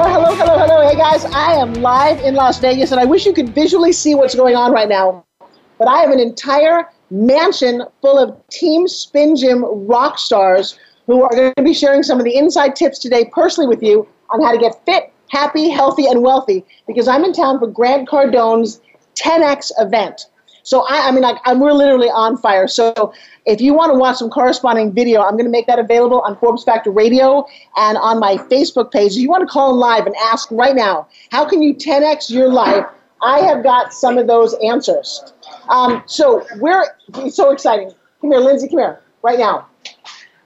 Well, hello, hello, hello. Hey, guys, I am live in Las Vegas, and I wish you could visually see what's going on right now. But I have an entire mansion full of Team Spin Gym rock stars who are going to be sharing some of the inside tips today, personally, with you on how to get fit, happy, healthy, and wealthy. Because I'm in town for Grant Cardone's 10X event. So I, I mean, like, I'm, we're literally on fire. So if you want to watch some corresponding video, I'm going to make that available on Forbes Factor Radio and on my Facebook page. If you want to call in live and ask right now, how can you 10x your life? I have got some of those answers. Um, so we're it's so exciting. Come here, Lindsay. Come here right now.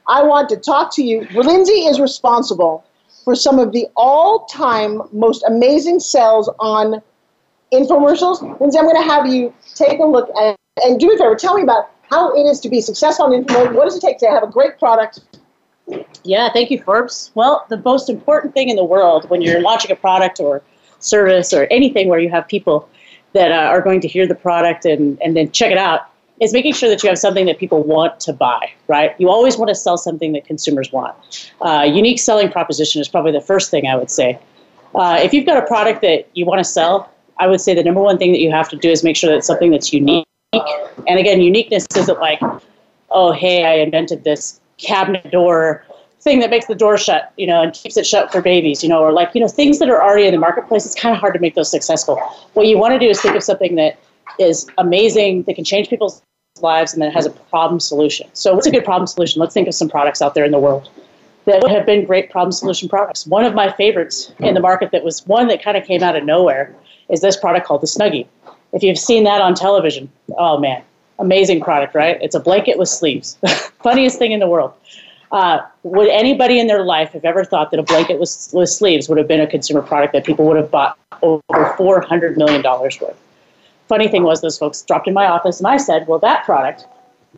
I want to talk to you. Lindsay is responsible for some of the all-time most amazing sales on infomercials. Lindsay, I'm going to have you take a look at, and do me a favor. Tell me about how it is to be successful in infomercials. What does it take to have a great product? Yeah, thank you, Forbes. Well, the most important thing in the world when you're launching a product or service or anything where you have people that uh, are going to hear the product and, and then check it out is making sure that you have something that people want to buy, right? You always want to sell something that consumers want. Uh, unique selling proposition is probably the first thing I would say. Uh, if you've got a product that you want to sell, I would say the number one thing that you have to do is make sure that it's something that's unique. And again, uniqueness isn't like, oh, hey, I invented this cabinet door thing that makes the door shut, you know, and keeps it shut for babies, you know, or like, you know, things that are already in the marketplace, it's kind of hard to make those successful. What you want to do is think of something that is amazing, that can change people's lives, and that has a problem solution. So, what's a good problem solution? Let's think of some products out there in the world that would have been great problem solution products. One of my favorites in the market that was one that kind of came out of nowhere is this product called the Snuggie. If you've seen that on television, oh man, amazing product, right? It's a blanket with sleeves. Funniest thing in the world. Uh, would anybody in their life have ever thought that a blanket with, with sleeves would have been a consumer product that people would have bought over $400 million worth? Funny thing was, those folks dropped in my office, and I said, Well, that product,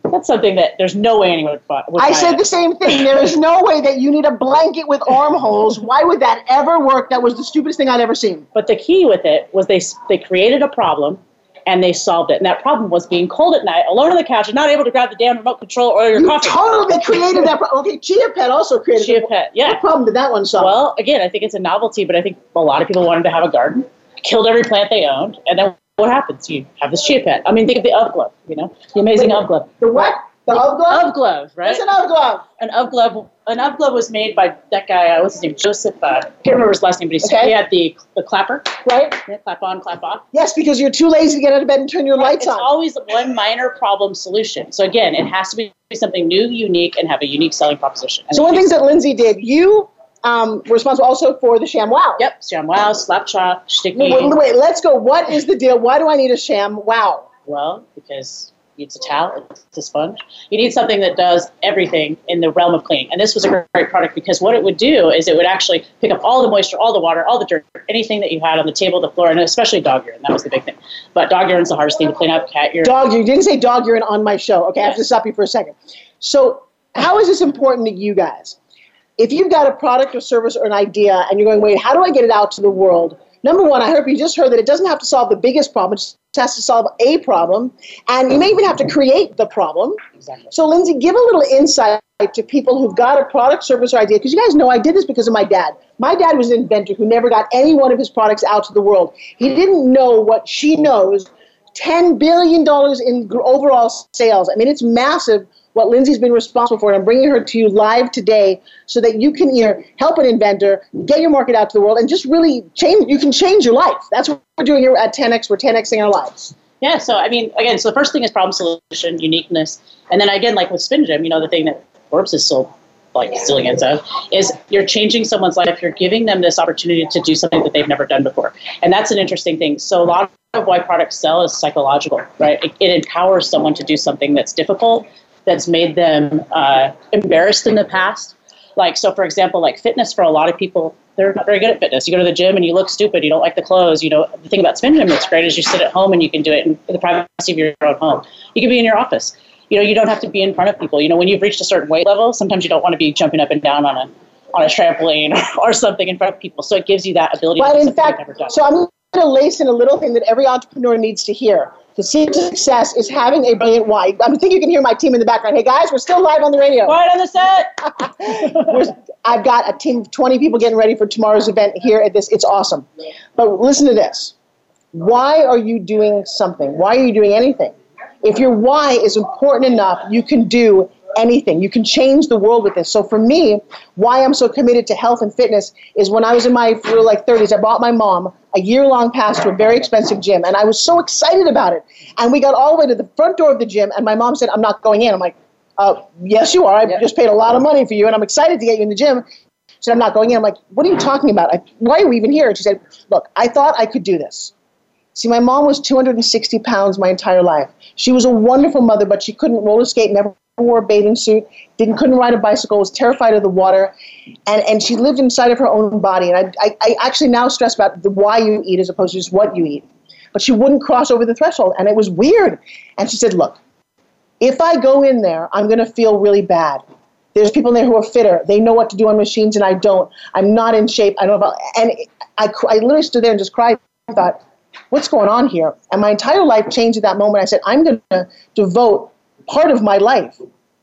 that's something that there's no way anyone would buy. Would I buy said it. the same thing. There is no way that you need a blanket with armholes. Why would that ever work? That was the stupidest thing I'd ever seen. But the key with it was they, they created a problem and they solved it. And that problem was being cold at night, alone on the couch, and not able to grab the damn remote control or your You coffee. totally created that. Pro- okay, Chia Pet also created Chia. Pet, yeah. What problem did that one solve? Well, again, I think it's a novelty, but I think a lot of people wanted to have a garden, killed every plant they owned, and then what happens? You have this chia pet. I mean, think of the Ove glove, you know, the amazing Ove glove. the what? The Ove glove? Ove glove, right? It's an Ove glove? An Ove glove. An Ove glove was made by that guy. Uh, what's his name? Joseph. Uh, I can't remember his last name, but he, Okay. he had the the clapper, Right? yeah, clap on, clap off. Yes, because you're too lazy to get out of bed and turn your lights It's on. always one minor problem solution. So again, it has to be something new, unique, and have a unique selling proposition. And so one of the things that Lindsay did, you um, responsible also for the ShamWow. Yep, ShamWow, Slap Chop, Sticky. Wait, wait, wait, let's go. What is the deal? Why do I need a ShamWow? Well, because it's a towel, it's a sponge. You need something that does everything in the realm of cleaning. And this was a great product because what it would do is it would actually pick up all the moisture, all the water, all the dirt, anything that you had on the table, the floor, and especially dog urine. That was the big thing. But dog urine's the hardest thing to clean up. Cat urine. Dog, urine. you didn't say dog urine on my show. Okay, I have to stop you for a second. So, how is this important to you guys? If you've got a product or service or an idea and you're going, wait, how do I get it out to the world? Number one, I hope you just heard that it doesn't have to solve the biggest problem, it just has to solve a problem. And you may even have to create the problem. Exactly. So, Lindsay, give a little insight to people who've got a product, service, or idea. Because you guys know I did this because of my dad. My dad was an inventor who never got any one of his products out to the world. He didn't know what she knows $10 billion in overall sales. I mean, it's massive what Lindsay's been responsible for. And I'm bringing her to you live today so that you can either help an inventor, get your market out to the world, and just really change, you can change your life. That's what we're doing here at 10X. We're 10Xing our lives. Yeah, so I mean, again, so the first thing is problem solution, uniqueness, and then again, like with Spin Gym, you know, the thing that Forbes is so like zillions of is you're changing someone's life. You're giving them this opportunity to do something that they've never done before, and that's an interesting thing. So a lot of why products sell is psychological, right? It, it empowers someone to do something that's difficult, that's made them uh, embarrassed in the past. Like, so for example, like fitness for a lot of people, they're not very good at fitness. You go to the gym and you look stupid, you don't like the clothes. You know, the thing about Spin Gym that's great is you sit at home and you can do it in the privacy of your own home. You can be in your office. You know, you don't have to be in front of people. You know, when you've reached a certain weight level, sometimes you don't want to be jumping up and down on a on a trampoline or something in front of people. So it gives you that ability. But in fact, so I'm to lace in a little thing that every entrepreneur needs to hear. The secret to success is having a brilliant why. I think you can hear my team in the background. Hey guys, we're still live on the radio. Right on the set. I've got a team of 20 people getting ready for tomorrow's event here at this. It's awesome. But listen to this. Why are you doing something? Why are you doing anything? If your why is important enough, you can do anything. You can change the world with this. So for me, why I'm so committed to health and fitness is when I was in my like 30s, I bought my mom a year-long pass to a very expensive gym, and I was so excited about it. And we got all the way to the front door of the gym, and my mom said, "I'm not going in." I'm like, uh, "Yes, you are. I yeah. just paid a lot of money for you, and I'm excited to get you in the gym." She said, "I'm not going in." I'm like, "What are you talking about? I, why are we even here?" And she said, "Look, I thought I could do this." See, my mom was 260 pounds my entire life. She was a wonderful mother, but she couldn't roller skate, never wore a bathing suit, didn't couldn't ride a bicycle, was terrified of the water, and, and she lived inside of her own body. And I, I, I actually now stress about the why you eat as opposed to just what you eat. But she wouldn't cross over the threshold, and it was weird. And she said, "Look, if I go in there, I'm going to feel really bad. There's people in there who are fitter. They know what to do on machines, and I don't. I'm not in shape. I don't know about." And I, I literally stood there and just cried. I thought, what's going on here? And my entire life changed at that moment. I said, I'm going to devote part of my life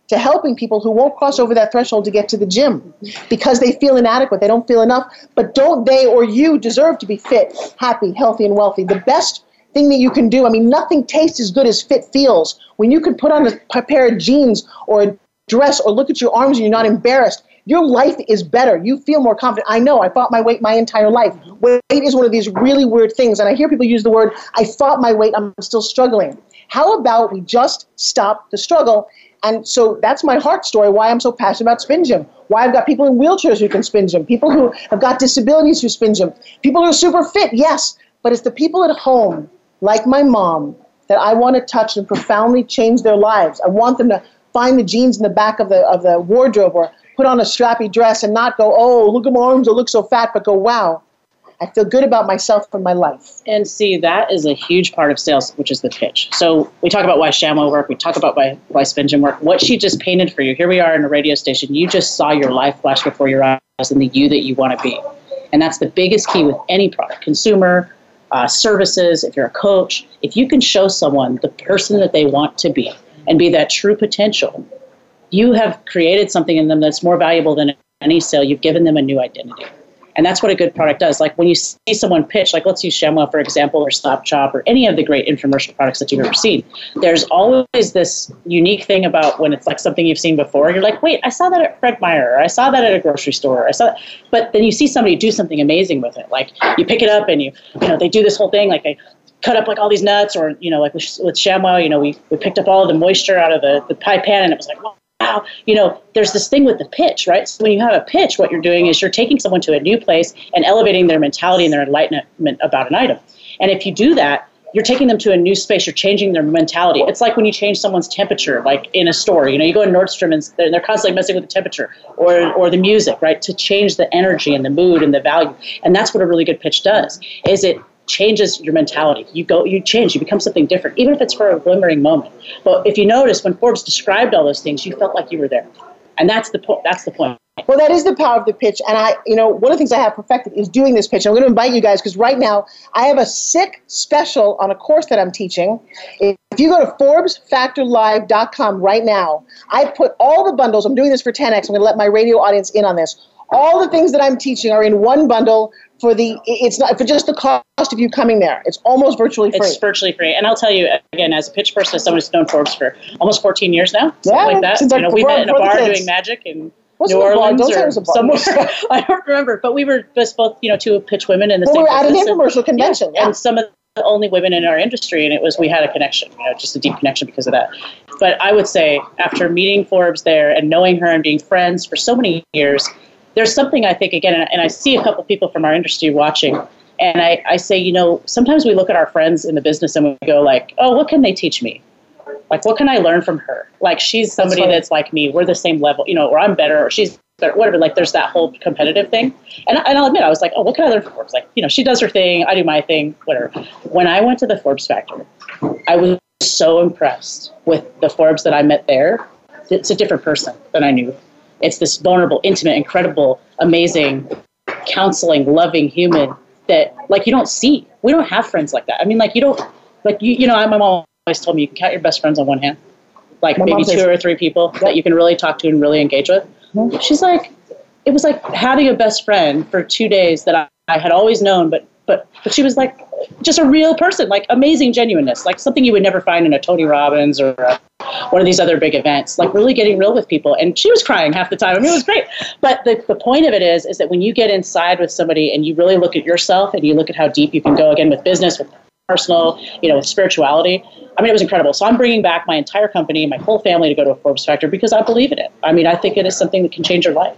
to helping people who won't cross over that threshold to get to the gym because they feel inadequate, they don't feel enough. But don't they or you deserve to be fit, happy, healthy, and wealthy? The best thing that you can do, I mean, nothing tastes as good as fit feels. When you can put on a pair of jeans or a dress or look at your arms and you're not embarrassed, your life is better. You feel more confident. I know I fought my weight my entire life. Weight is one of these really weird things. And I hear people use the word, I fought my weight, I'm still struggling. How about we just stop the struggle? And so that's my heart story, why I'm so passionate about Spin Gym, why I've got people in wheelchairs who can spin gym, people who have got disabilities who spin gym, people who are super fit, yes, but it's the people at home, like my mom, that I want to touch and profoundly change their lives. I want them to find the jeans in the back of the, of the wardrobe or put on a strappy dress and not go, oh, look at my arms, I look so fat, but go, wow, I feel good about myself and my life. And see, that is a huge part of sales, which is the pitch. So we talk about why ShamWow work, we talk about why, why Spin Gym work. What she just painted for you, here we are in a radio station, you just saw your life flash before your eyes and the you that you want to be. And that's the biggest key with any product, consumer, uh, services, if you're a coach, if you can show someone the person that they want to be and be that true potential, you have created something in them that's more valuable than any sale. You've given them a new identity. And that's what a good product does. Like when you see someone pitch, like let's use ShamWow for example, or Slap Chop, or any of the great infomercial products that you've ever seen, there's always this unique thing about when it's like something you've seen before. You're like, wait, I saw that at Fred Meyer, or I saw that at a grocery store, I saw that. But then you see somebody do something amazing with it. Like you pick it up and you, you know, they do this whole thing, like they cut up like all these nuts, or you know, like with, with ShamWow, you know, we, we picked up all of the moisture out of the, the pie pan, and it was like, wow, you know, there's this thing with the pitch, right? So when you have a pitch, what you're doing is you're taking someone to a new place and elevating their mentality and their enlightenment about an item. And if you do that, you're taking them to a new space. You're changing their mentality. It's like when you change someone's temperature, like in a store. You know, you go to Nordstrom and they're, they're constantly messing with the temperature or or the music, right? To change the energy and the mood and the value. And that's what a really good pitch does. Is it changes your mentality. You go, you change, you become something different, even if it's for a glimmering moment. But if you notice, when Forbes described all those things, you felt like you were there, and that's the point. That's the point. Well, that is the power of the pitch, and I, you know, one of the things I have perfected is doing this pitch. I'm going to invite you guys because right now I have a sick special on a course that I'm teaching. If you go to ForbesFactorLive.com right now, I put all the bundles. I'm doing this for 10x. I'm going to let my radio audience in on this. All the things that I'm teaching are in one bundle for the it's not for just the cost of you coming there. It's almost virtually free. It's virtually free. And I'll tell you again, as a pitch person, as someone who's known Forbes for almost 14 years now, yeah, like that. you know, we met in a bar doing magic and. New Orleans or somewhere. I don't remember, but we were just both, you know, two pitch women in the well, same. We were at an infomercial convention, yeah, yeah. and some of the only women in our industry, and it was we had a connection, you know, just a deep connection because of that. But I would say after meeting Forbes there and knowing her and being friends for so many years, there's something I think again, and I see a couple people from our industry watching, and I, I say, you know, sometimes we look at our friends in the business and we go like, oh, what can they teach me? Like, what can I learn from her? Like, she's somebody that's, that's like me. We're the same level, you know, or I'm better, or she's better, whatever. Like there's that whole competitive thing. And, and I'll admit, I was like, oh, what can I learn from Forbes? Like, you know, she does her thing, I do my thing, whatever. When I went to the Forbes Factor, I was so impressed with the Forbes that I met there. It's a different person than I knew. It's this vulnerable, intimate, incredible, amazing, counseling, loving human that like you don't see. We don't have friends like that. I mean, like you don't like you. You know, my mom always told me you can count your best friends on one hand. Like My maybe two says- or three people that you can really talk to and really engage with. Mhm. She's like, it was like having a best friend for two days that I, I had always known, but but but she was like just a real person, like amazing genuineness, like something you would never find in a Tony Robbins or a, one of these other big events, like really getting real with people. And she was crying half the time. I mean, it was great. But the, the point of it is, is that when you get inside with somebody and you really look at yourself and you look at how deep you can go again with business, with personal, you know, with spirituality. I mean, it was incredible. So I'm bringing back my entire company, my whole family to go to a Forbes Factor because I believe in it. I mean, I think it is something that can change your life.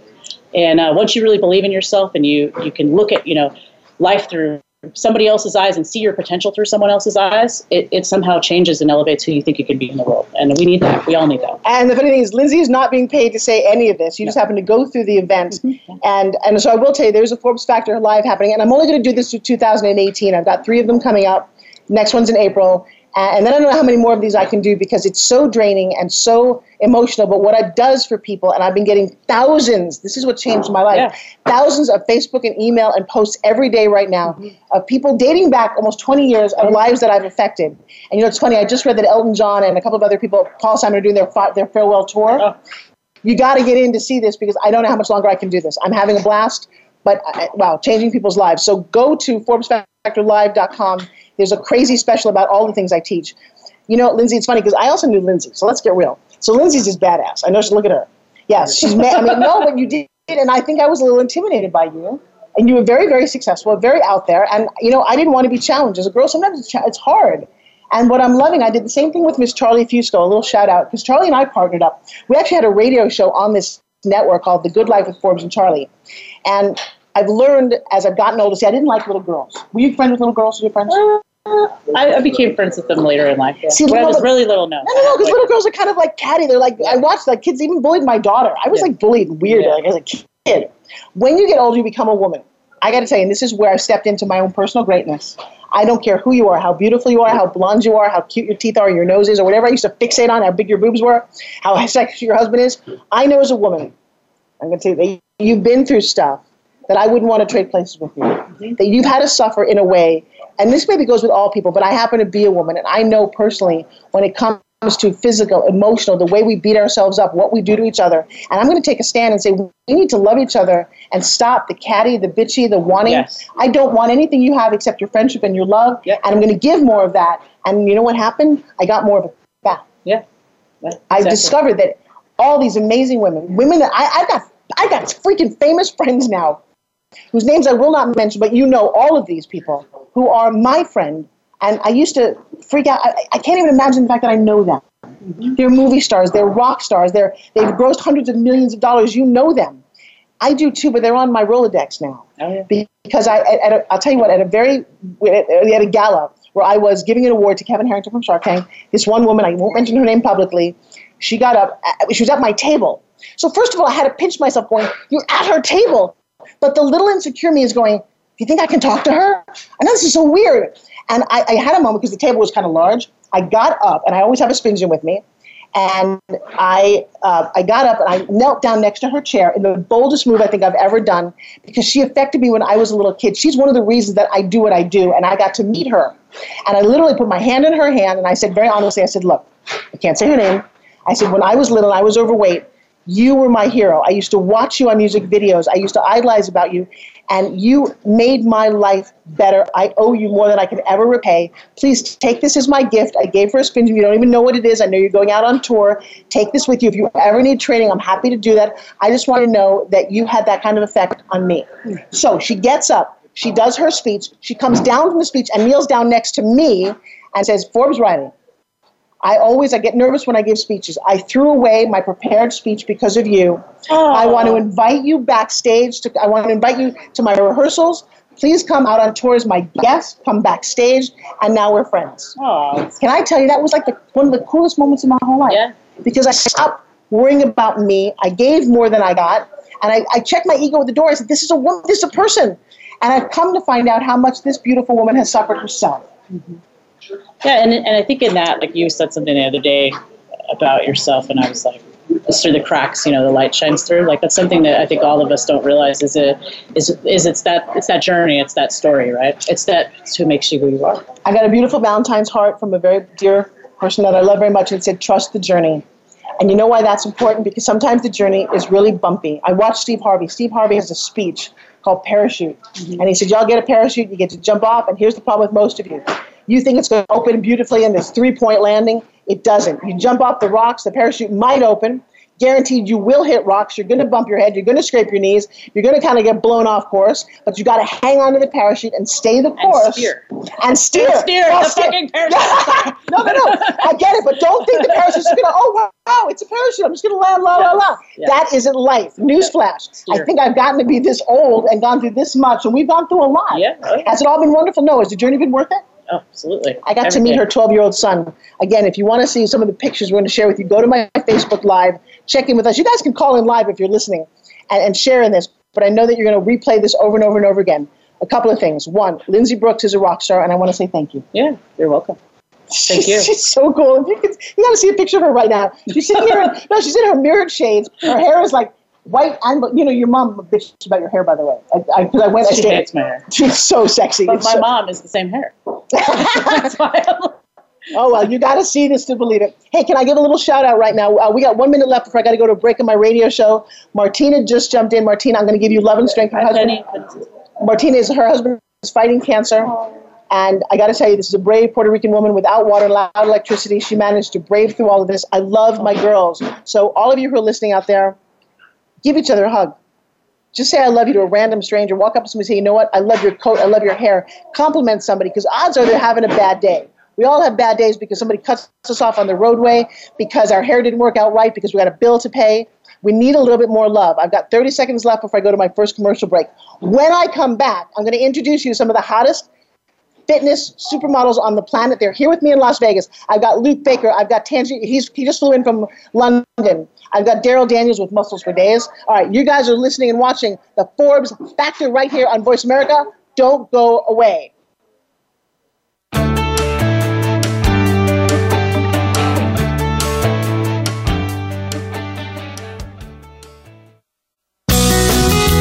And uh, once you really believe in yourself and you you can look at you know life through somebody else's eyes and see your potential through someone else's eyes, it, it somehow changes and elevates who you think you can be in the world. And we need that. We all need that. And the funny thing is, Lindsay is not being paid to say any of this. You just happen to go through the event. Mm-hmm. And and so I will tell you, there's a Forbes Factor live happening, and I'm only going to do this through 2018. I've got three of them coming up. Next one's in April. And then I don't know how many more of these I can do because it's so draining and so emotional. But what it does for people, and I've been getting thousands, this is what changed my life, Yeah. thousands of Facebook and email and posts every day right now mm-hmm. of people dating back almost 20 years of lives that I've affected. And you know, it's funny, I just read that Elton John and a couple of other people, Paul Simon, are doing their, their farewell tour. Oh. You got to get in to see this because I don't know how much longer I can do this. I'm having a blast, but I, wow, changing people's lives. So go to ForbesFactorLive.com. There's a crazy special about all the things I teach. You know, Lindsay, it's funny because I also knew Lindsay, so let's get real. So Lindsay's just badass. I know she's look at her. Yes, she's mad. I mean, no, but you did, and I think I was a little intimidated by you. And you were very, very successful, very out there. And you know, I didn't want to be challenged as a girl. Sometimes it's, it's hard. And what I'm loving, I did the same thing with Miss Charlie Fusco. A little shout out because Charlie and I partnered up. We actually had a radio show on this network called The Good Life with Forbes and Charlie. And I've learned as I've gotten older. See, I didn't like little girls. Were you friends with little girls? Were you friends? Uh, I, I became friends with them later in life. Yeah. See, when I was really little, no. No, no, no, because little girls are kind of like catty. They're like, I watched, like, kids even bullied my daughter. I was Yeah. like bullied weird, Yeah. like, as a kid. When you get older, you become a woman. I got to tell you, and this is where I stepped into my own personal greatness. I don't care who you are, how beautiful you are, how blonde you are, how cute your teeth are, your nose is, or whatever I used to fixate on, how big your boobs were, how sexy your husband is. I know as a woman, I'm going to tell you, that you've been through stuff that I wouldn't want to trade places with you. Mm-hmm. That you've had to suffer in a way, and this maybe goes with all people, but I happen to be a woman, and I know personally when it comes to physical, emotional, the way we beat ourselves up, what we do to each other. And I'm going to take a stand and say we need to love each other and stop the catty, the bitchy, the wanting. Yes. I don't want anything you have except your friendship and your love, Yep. and I'm going to give more of that. And you know what happened? I got more of it back. Yeah. yeah I discovered that all these amazing women, women that I, I got, I got freaking famous friends now, whose names I will not mention, but you know all of these people who are my friend. And I used to freak out. I, I can't even imagine the fact that I know them. They're movie stars. They're rock stars. They're they've grossed hundreds of millions of dollars. You know them. I do too, but they're on my Rolodex now Oh, yeah. because I, at a, I'll tell you what, at a very, at a gala where I was giving an award to Kevin Harrington from Shark Tank, this one woman, I won't mention her name publicly, she got up, uh, she was at my table. So first of all, I had to pinch myself going, you're at her table. But the little insecure me is going, do you think I can talk to her? I know this is so weird. And I, I had a moment because the table was kind of large. I got up, and I always have a spin with me. And I, uh, I got up and I knelt down next to her chair in the boldest move I think I've ever done because she affected me when I was a little kid. She's one of the reasons that I do what I do, and I got to meet her. And I literally put my hand in her hand and I said, very honestly, I said, Look, I can't say her name. I said, When I was little, I was overweight. You were my hero. I used to watch you on music videos. I used to idolize about you, and you made my life better. I owe you more than I can ever repay. Please take this as my gift. I gave her a spin. You don't even know what it is. I know you're going out on tour. Take this with you. If you ever need training, I'm happy to do that. I just want to know that you had that kind of effect on me. So she gets up. She does her speech. She comes down from the speech and kneels down next to me and says, Forbes Riley, I always I get nervous when I give speeches. I threw away my prepared speech because of you. I want to invite you backstage to I want to invite you to my rehearsals. Please come out on tour as my guest, come backstage, and now we're friends. Can I tell you that was like the, one of the coolest moments in my whole life? Yeah. Because I stopped worrying about me. I gave more than I got. And I, I checked my ego at the door. I said, This is a woman, this is a person. And I've come to find out how much this beautiful woman has suffered herself. Mm-hmm. Yeah, and, and I think in that, like you said something the other day about yourself, and I was like, just through the cracks, you know, the light shines through. Like that's something that I think all of us don't realize is it is is it's that it's that journey, it's that story, right? It's that it's who makes you who you are. I got a beautiful Valentine's heart from a very dear person that I love very much, and said, "Trust the journey." And you know why that's important? Because sometimes the journey is really bumpy. I watched Steve Harvey. Steve Harvey has a speech called Parachute. Mm-hmm. And he said, Y'all get a parachute, you get to jump off. And here's the problem with most of you you think it's going to open beautifully in this three point landing. It doesn't. You jump off the rocks, the parachute might open, guaranteed you will hit rocks. You're going to bump your head. You're going to scrape your knees. You're going to kind of get blown off course. But you got to hang on to the parachute and stay the course. And steer. And steer. And steer the steer. fucking parachute. no, no, no. I get it. But don't think the parachute's going to, oh, wow, it's a parachute. I'm just going to land, la, la, la. Yeah. That isn't life. Newsflash. Yeah. I think I've gotten to be this old and gone through this much. And we've gone through a lot. Yeah. Oh, yeah. Has it all been wonderful? No. Has the journey been worth it? Oh, absolutely. I got to meet her 12 year old son. Again, if you want to see some of the pictures we're going to share with you, go to my Facebook Live, check in with us. You guys can call in live if you're listening and, and share in this, but I know that you're going to replay this over and over and over again. A couple of things. One, Lindsay Brooks is a rock star, and I want to say thank you. Yeah, you're welcome. Thank you. she's so cool. If you, could, you got to see a picture of her right now. She's sitting here. no, she's in her mirrored shades. Her hair is like white and you know your mom bitched about your hair by the way. I, I, I went she hates my hair. She's so sexy. But it's my so, mom is the same hair. That's why I'm, oh well you got to see this to believe it. Hey can I give a little shout out right now? Uh, we got one minute left before I got to go to a break in my radio show. Martina just jumped in. Martina I'm going to give you love and strength. Her husband Martina is her husband is fighting cancer. And I got to tell you, this is a brave Puerto Rican woman without water, loud electricity. She managed to brave through all of this. I love my girls. So, all of you who are listening out there, give each other a hug. Just say I love you to a random stranger. Walk up to somebody and say, you know what? I love your coat. I love your hair. Compliment somebody because odds are they're having a bad day. We all have bad days because somebody cuts us off on the roadway, because our hair didn't work out right, because we got a bill to pay. We need a little bit more love. I've got 30 seconds left before I go to my first commercial break. When I come back, I'm going to introduce you to some of the hottest fitness supermodels on the planet. They're here with me in Las Vegas. I've got Luke Baker. I've got Tangi. He's he just flew in from London. I've got Daryl Daniels with Muscles for Days. All right, you guys are listening and watching the Forbes Factor right here on Voice America. Don't go away.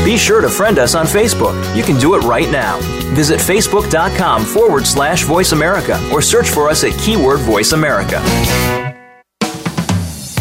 Be sure to friend us on Facebook. You can do it right now. Visit facebook.com forward slash voice America or search for us at keyword voice America.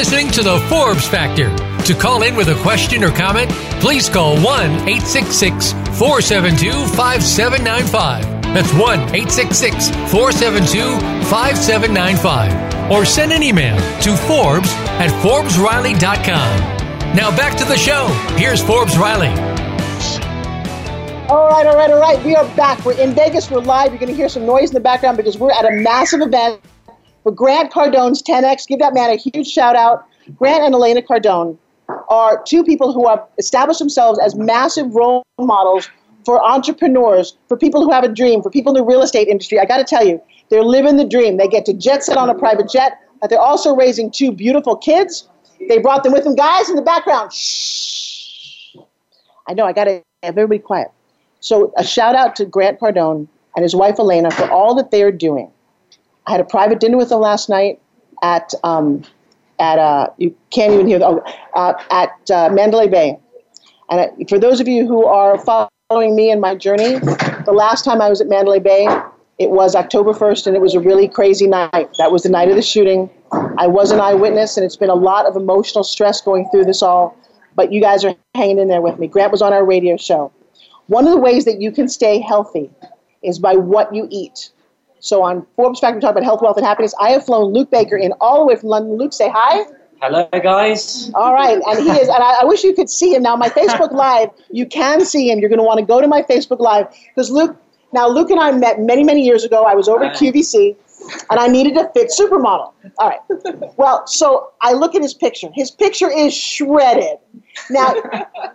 Listening to the Forbes Factor. To call in with a question or comment, please call 1 866 472 5795. That's 1 866 472 5795. Or send an email to Forbes at ForbesRiley.com. Now back to the show. Here's Forbes Riley. All right, all right, all right. We are back. We're in Vegas. We're live. You're going to hear some noise in the background because we're at a massive event for Grant Cardone's 10X. Give that man a huge shout out. Grant and Elena Cardone are two people who have established themselves as massive role models for entrepreneurs, for people who have a dream, for people in the real estate industry. I got to tell you, they're living the dream. They get to jet set on a private jet, but they're also raising two beautiful kids. They brought them with them. Guys in the background, shh. I know I got to have everybody quiet. So a shout out to Grant Cardone and his wife Elena for all that they are doing. I had a private dinner with them last night at um, at uh, you can't even hear the, oh, uh, at uh, Mandalay Bay. And uh, for those of you who are following me and my journey, the last time I was at Mandalay Bay, it was October 1st, and it was a really crazy night. That was the night of the shooting. I was an eyewitness, and it's been a lot of emotional stress going through this all. But you guys are hanging in there with me. Grant was on our radio show. One of the ways that you can stay healthy is by what you eat. So on Forbes Factor, we talk about health, wealth, and happiness. I have flown Luke Baker in all the way from London. Luke, say hi. Hello, guys. All right, and he is, and I, I wish you could see him now. My Facebook Live, you can see him. You're going to want to go to my Facebook Live because Luke. Now, Luke and I met many, many years ago. I was over at QVC, and I needed a fit supermodel. All right. Well, so I look at his picture. His picture is shredded. Now,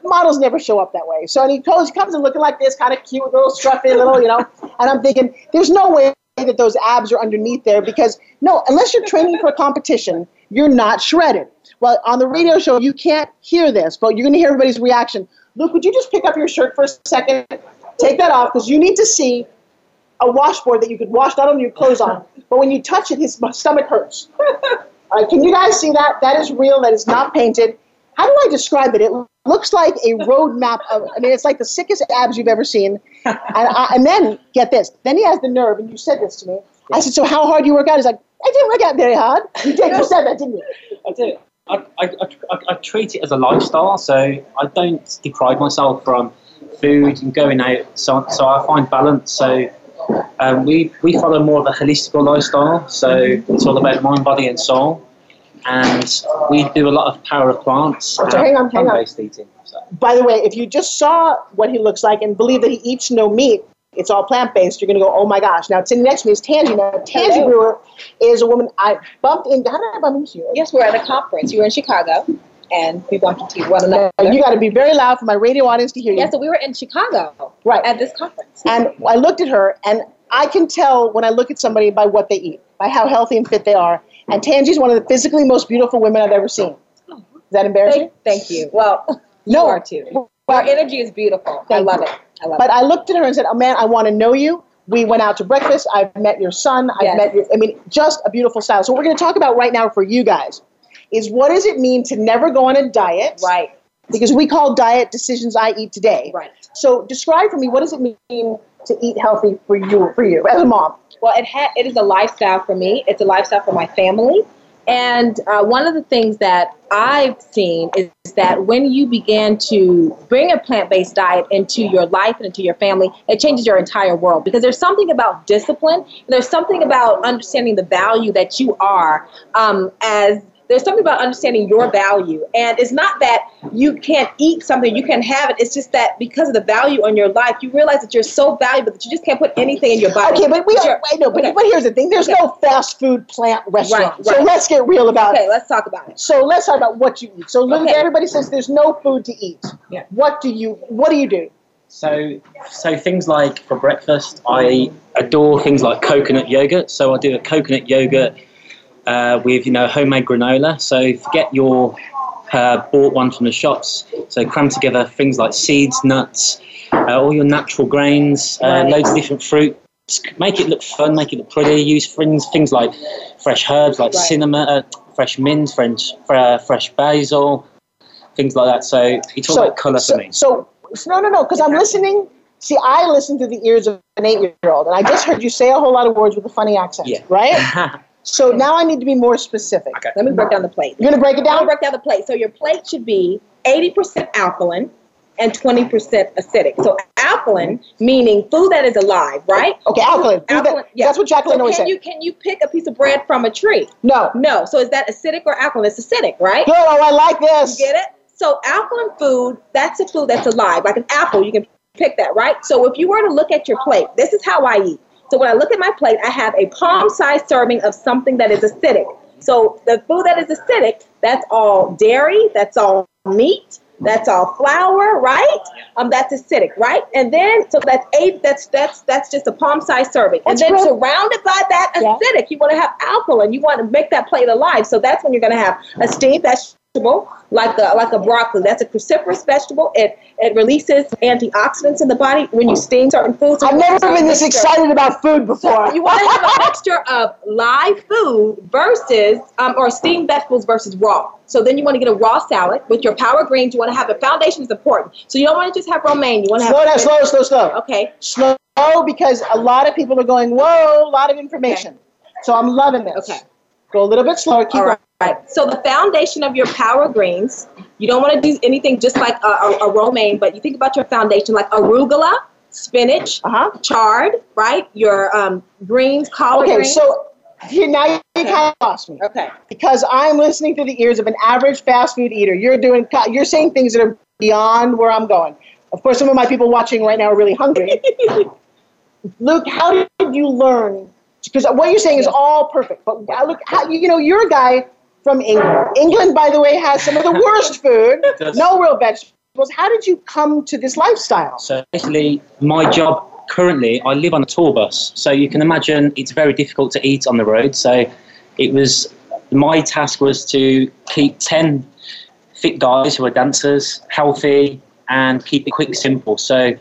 models never show up that way. So and he goes, comes in looking like this, kind of cute, little scruffy, little, you know. And I'm thinking, there's no way that those abs are underneath there because no, unless you're training for a competition, you're not shredded. Well, on the radio show, you can't hear this, but you're going to hear everybody's reaction. Luke, would you just pick up your shirt for a second? Take that off because you need to see a washboard that you could wash not only your clothes on, but when you touch it, his stomach hurts. All right, can you guys see that? That is real. That is not painted. How do I describe it? It looks like a roadmap of. I mean, it's like the sickest abs you've ever seen. And, I, and then get this. Then he has the nerve, and you said this to me. I said, "So how hard do you work out?" He's like, "I didn't work out very hard." You did. You said that, didn't you? I do. I, I, I, I treat it as a lifestyle, so I don't deprive myself from food and going out. So, so I find balance. So um, we, we follow more of a holistic lifestyle. So it's all about mind, body, and soul. And we do a lot of power of plants. So uh, hang on, hang on. based eating. So. By the way, if you just saw what he looks like and believe that he eats no meat, it's all plant based, you're going to go, oh my gosh. Now, sitting next to me is Tangi. Now, Tangi Brewer is a woman I bumped into. How did I bump into you? Yes, we're at a conference. You were in Chicago, and we bumped into one another. Now, you got to be very loud for my radio audience to hear you. Yeah, so we were in Chicago Right. at this conference. And I looked at her, and I can tell when I look at somebody by what they eat, by how healthy and fit they are. And Tangi's one of the physically most beautiful women I've ever seen. Is that embarrassing? Thank, you. Well, you No. are too. Our energy is beautiful. I love you. it. I love it. But it. I looked at her and said, "Oh man, I want to know you." We went out to breakfast. I've met your son. I've Yes. met your. I mean, just a beautiful style. So what we're going to talk about right now for you guys is what does it mean to never go on a diet? Right, Because we call diet decisions I eat today. right. So describe for me what does it mean to eat healthy for you for you as a mom? Well, it ha- it is a lifestyle for me. It's a lifestyle for my family. And uh, one of the things that I've seen is that when you begin to bring a plant based diet into your life and into your family, it changes your entire world because there's something about discipline. There's something about understanding the value that you are um, as there's something about understanding your value. And it's not that you can't eat something, you can have it. It's just that because of the value on your life, you realize that you're so valuable that you just can't put anything in your body. Okay, but we Sure. are, I know, but, Okay. but here's the thing: there's Okay. no fast food plant restaurant. Right, So let's get real about Okay, it. Okay, let's talk about it. So let's talk about what you eat. So Luke, Okay. everybody says there's no food to eat. Yeah. What do you What do you do? So, so things like for breakfast, I adore things like coconut yogurt. So I do a coconut yogurt uh, with you know homemade granola. So forget your uh, bought one from the shops. So cram together things like seeds, nuts, uh, all your natural grains, uh, loads of different fruits. Make it look fun, make it look pretty. Use things things like fresh herbs like Right. cinnamon, uh, fresh mint, French, uh, fresh basil, things like that. So it's all about colour so, for me. So, so no, no, no, because I'm listening. See, I listen to the ears of an eight-year-old, and I just heard you say a whole lot of words with a funny accent, Yeah. right? So now I need to be more specific. Okay. Let me break down the plate. You're gonna break it I'll down. break down the plate. So your plate should be 80% alkaline and 20% acidic. So alkaline meaning food that is alive, right? Okay, alkaline. Do that- Alkaline, yeah. That's what Jacqueline So always can said. you can you pick a piece of bread from a tree? no. No. So is that acidic or alkaline? It's acidic, right? Good. Oh, I like this. You get it? So alkaline food, that's a food that's alive. Like an apple, you can pick that, right? So if you were to look at your plate, this is how I eat. So when I look at my plate, I have a palm-sized serving of something that is acidic. So the food that is acidic, that's all dairy, that's all meat, that's all flour, right? Um, that's acidic, right? And then so that's eight. That's that's that's just a palm-sized serving. That's and then great. surrounded by that Yeah. acidic, you want to have alkaline. You want to make that plate alive. So that's when you're going to have a steam. That's vegetable, like a like a broccoli. That's a cruciferous vegetable. It it releases antioxidants in the body when you steam certain foods. I've never been this excited about food before. You want to have a mixture of live food versus um, or steamed vegetables versus raw. So then you want to get a raw salad with your power greens. You want to have a foundation is important. So you don't want to just have romaine. You want to slow have down, slow, slow, slow. Okay. Slow because a lot of people are going, whoa, a lot of information. Okay. So I'm loving this. Okay. Go a little bit slower. Keep All right. Right. So the foundation of your power greens, you don't want to do anything just like a, a, a romaine, but you think about your foundation like arugula, spinach, Uh-huh. chard, right? Your um, greens, collard Okay, greens. so here now you kind of lost me. okay. because I'm listening through the ears of an average fast food eater. You're doing, you're saying things that are beyond where I'm going. Of course, some of my people watching right now are really hungry. Luke, how did you learn? Because what you're saying is all perfect, but look, how, you know, you're a guy from England. England, by the way, has some of the worst food, no real vegetables. How did you come to this lifestyle? So basically, my job currently, I live on a tour bus. So you can imagine it's very difficult to eat on the road. So it was my task was to keep ten fit guys who are dancers healthy and keep it quick, simple. So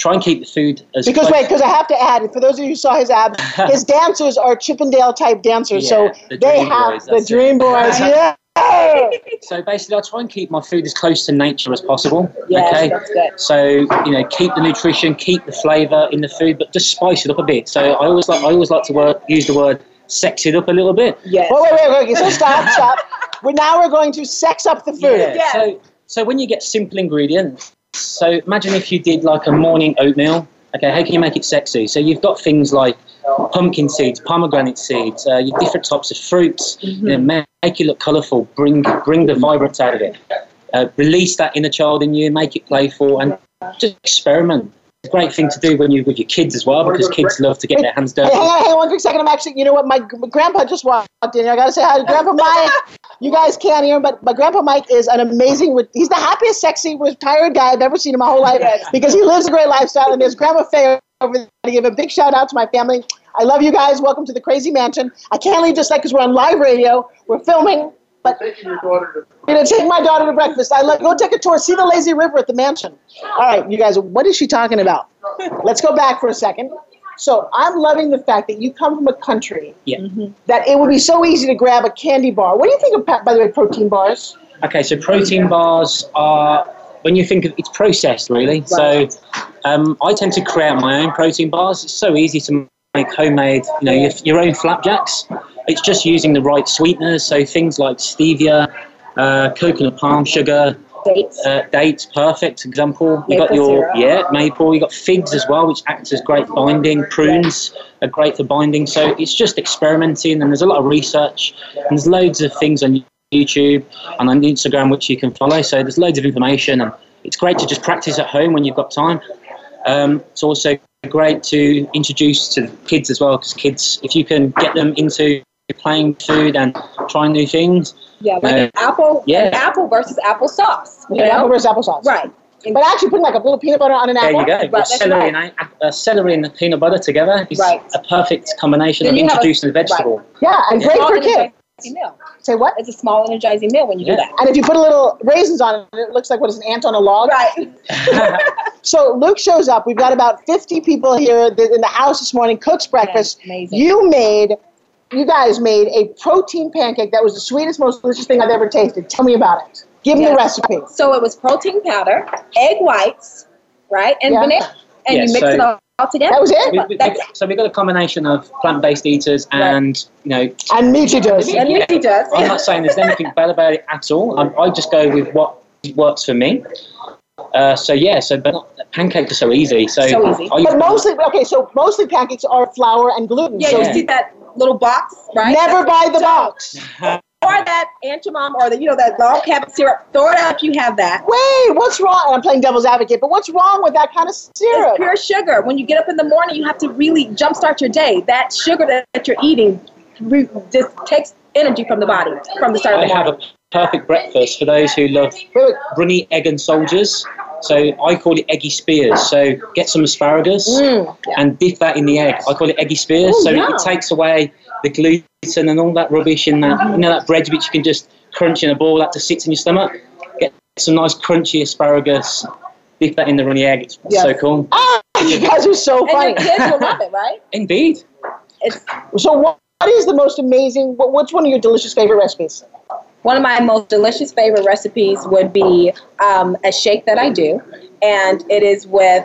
try and keep the food as Because close- wait, because I have to add, for those of you who saw his ab, his dancers are Chippendale type dancers, so the they have Boys, the that's it. Dream Boys. Yeah. So basically, I try and keep my food as close to nature as possible. Yes, okay. that's good. So you know, keep the nutrition, keep the flavour in the food, but just spice it up a bit. So I always like I always like to work, use the word sex it up a little bit. Yes. Wait, wait, wait, wait. So stop, stop. We're now we're going to sex up the food. Yeah. Yes. So so when you get simple ingredients, so imagine if you did like a morning oatmeal. Okay, how can you make it sexy? So you've got things like pumpkin seeds, pomegranate seeds, uh, your different types of fruits. You know, make, it look colourful. Bring bring the vibrance out of it. Uh, release that inner child in you. Make it playful and just experiment. It's a great thing to do when you're with your kids as well because kids love to get their hands dirty. hang on, hang on one quick second. I'm actually, you know what? My, my grandpa just walked in. I got to say hi to Grandpa Mike. You guys can't hear him, but my Grandpa Mike is an amazing, he's the happiest, sexy, retired guy I've ever seen in my whole life because he lives a great lifestyle. And there's Grandma Faye over there to give a big shout out to my family. I love you guys. Welcome to the Crazy Mansion. I can't leave just like because we're on live radio. We're filming. But I'm gonna take my daughter to breakfast. I love go take a tour, see the lazy river at the mansion. All right, you guys, what is she talking about? Let's go back for a second. So I'm loving the fact that you come from a country Yeah. that it would be so easy to grab a candy bar. What do you think of, by the way, protein bars? Okay, so protein bars are when you think of it's processed really. So um, I tend to create my own protein bars. It's so easy to make homemade, you know, your, your own flapjacks. It's just using the right sweeteners. So things like stevia, uh, coconut palm sugar, Dates. uh, dates, perfect example. You got your syrup. yeah maple. You got figs as well, which acts as great binding. Prunes are great for binding. So it's just experimenting, and there's a lot of research, and there's loads of things on YouTube and on Instagram which you can follow. So there's loads of information, and it's great to just practice at home when you've got time. Um, it's also great to introduce to kids as well, because kids, if you can get them into playing food and trying new things, Yeah, like an Uh, apple. yeah. Apple versus applesauce. You apple know? versus applesauce. Right. But actually putting like a little peanut butter on an There apple. you go. Right, celery, right. and, uh, celery and peanut butter together is Right. a perfect combination Then of a- introducing the vegetable. Yeah, and great for kids. meal. Say what? It's a small energizing meal when you Yeah. do that. And if you put a little raisins on it, it looks like what is an ant on a log. Right. So Luke shows up. We've got about 50 people here in the house this morning. Cooks breakfast. amazing. You made, you guys made a protein pancake that was the sweetest, most delicious thing I've ever tasted. Tell me about it. Give me the recipe. So it was protein powder, egg whites, right, and Yeah. vanilla, and Yeah, you mix so- it all, all together. That was it? We- we- we- That's so we've got a combination of plant-based eaters and you know. And meat you does. And Mickey does. I'm not saying there's anything bad about it at all. I, I just go with what works for me. Uh, so yeah, so but pancakes are so easy. So, So easy. I But mostly, okay, so mostly pancakes are flour and gluten. Yeah, so you see that little box, right? never That's- buy the box. Or that Aunt mom or the you know that Log Cabin syrup. Throw it out if you have that. Wait, what's wrong? I'm playing devil's advocate, but what's wrong with that kind of syrup? It's pure sugar. When you get up in the morning, you have to really jumpstart your day. That sugar that, that you're eating just takes energy from the body from the start of I the have morning. a perfect breakfast for those who love Wait, wait. runny egg and soldiers. So I call it eggy spears. So get some asparagus Mm. and dip that in the egg. I call it eggy spears. Ooh, so yum. it takes away the gluten and all that rubbish in that you know that bread which you can just crunch in a ball that just sits in your stomach. Get some nice crunchy asparagus, dip that in the runny egg. It's Yes. so cool. Ah, you guys are so funny. And funny. your kids will love it, right? Indeed. It's So what, what is the most amazing? What, what's one of your delicious favorite recipes? One of my most delicious favorite recipes would be um, a shake that I do, and it is with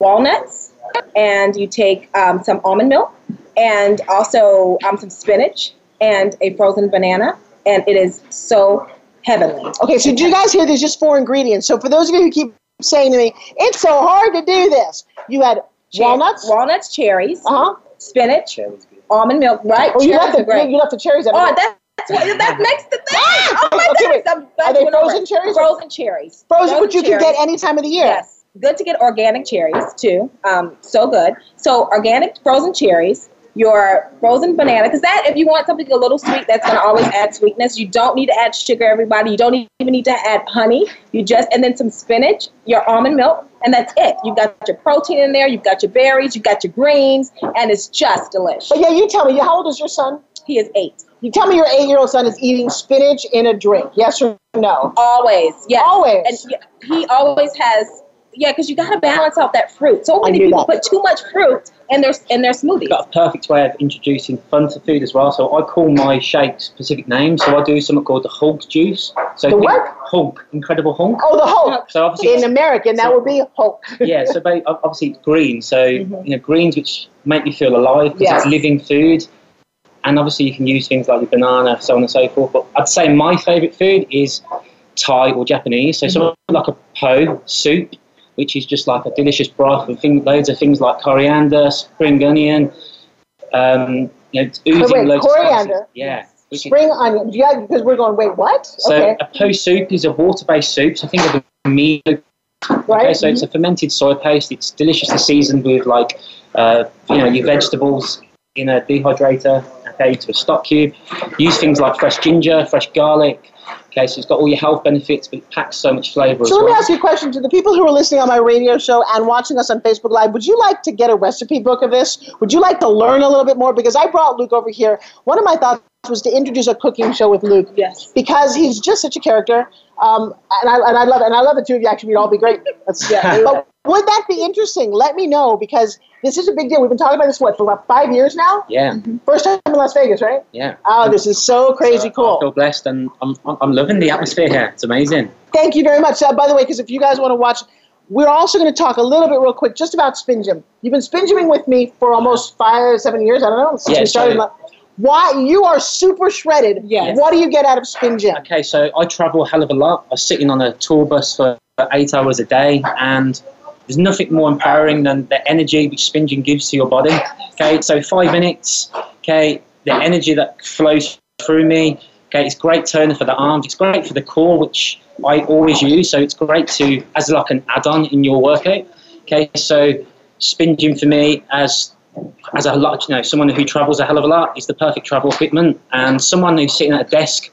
walnuts, and you take um, some almond milk, and also um, some spinach, and a frozen banana, and it is so heavenly. Okay, so do you guys hear? There's just four ingredients. So for those of you who keep saying to me, it's so hard to do this, you had walnuts. walnuts, cherries, Uh huh. spinach, almond milk. Right? Oh, you left the great. you left the cherries. out. Oh, that's what, that makes the thing. Oh my Ah! Okay, goodness! I'm Are they over frozen cherries? Frozen cherries. frozen, but you can get any time of the year. Yes, good to get organic cherries too. Um, so good. So organic frozen cherries, your frozen banana, because that if you want something a little sweet, that's going to always add sweetness. You don't need to add sugar, everybody. You don't even need to add honey. You just and then some spinach, your almond milk, and that's it. You've got your protein in there. You've got your berries. You've got your greens, and it's just delicious. But yeah, you tell me. How old is your son? He is eight. You tell me your eight-year-old son is eating spinach in a drink. Yes or no? Always, yes. Always. And he always has, yeah, because you got to balance out that fruit. So many people that. put too much fruit in their in their smoothies. got a perfect way of introducing fun to food as well. So I call my shakes specific names. So I do something called the Hulk juice. So The what? Hulk, Incredible Hulk. Oh, the Hulk. So obviously, In American, that would be Hulk. yeah. So ba- obviously it's green. So Mhm. you know greens which make you feel alive because Yes. it's living food. And obviously you can use things like the banana, so on and so forth. But I'd say my favourite food is Thai or Japanese. So something like a po soup, which is just like a delicious broth with thing, loads of things like coriander, spring onion, um, you know, it's oozing wait, loads of spices. coriander? Yeah. which is- Spring onion. Yeah, because we're going. Wait, what? so okay. a po soup is a water-based soup. So I think of a meat. Right. Okay, so it's a fermented soy paste. It's deliciously seasoned with like, uh, you know, your vegetables in a dehydrator. Okay, to a stock cube. Use things like fresh ginger, fresh garlic. Okay, so it's got all your health benefits, but it packs so much flavour as So let me ask you a question to the people who are listening on my radio show and watching us on Facebook Live. Would you like to get a recipe book of this? Would you like to learn a little bit more? Because I brought Luke over here. One of my thoughts was to introduce a cooking show with Luke Yes. because he's just such a character. Um, and I and I love it. And I love the two of you. Actually, we'd all be great. Yeah. but would that be interesting? Let me know because this is a big deal. We've been talking about this what for about five years now. Yeah, First time in Las Vegas, right? yeah. Oh, this is so crazy So I cool. feel blessed, and I'm, I'm loving the atmosphere here. It's amazing. Thank you very much. Uh, by the way, because if you guys want to watch, we're also going to talk a little bit real quick just about Spin Gym. You've been Spin Gymming with me for almost five, seven years. I don't know. Since Yeah, we started. Why you are super shredded? Yes. What do you get out of Spin Gym? Okay, so I travel a hell of a lot. I'm sitting on a tour bus for eight hours a day, and there's nothing more empowering than the energy which Spin Gym gives to your body. Okay, so five minutes. Okay, the energy that flows through me. Okay, it's great toner for the arms. It's great for the core, which I always use. So it's great to as like an add-on in your workout. Okay, so Spin Gym for me as as a lot, you know, someone who travels a hell of a lot is the perfect travel equipment, and someone who's sitting at a desk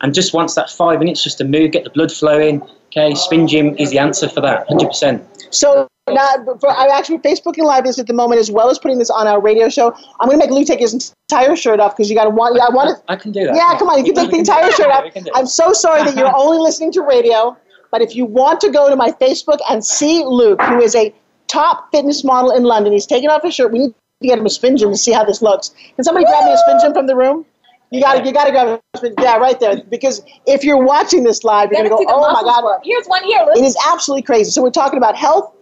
and just wants that five minutes just to move, get the blood flowing. Okay, spin gym is the answer for that, hundred percent. So now, for, I'm actually Facebooking live this at the moment as well as putting this on our radio show. I'm going to make Luke take his entire shirt off because you got to want. I want to. I can do that. Yeah, come on, you can take the entire shirt off. We can do it. I'm so sorry that you're only listening to radio, but if you want to go to my Facebook and see Luke, who is a top fitness model in London, he's taking off his shirt. We need get him a spin gym to see how this looks. Can somebody grab me a spin from the room? You got to, you got to grab a spin. Yeah, right there. Because if you're watching this live, you're going to go, oh my God. work. Here's one here. It Luke. is absolutely crazy. So we're talking about health,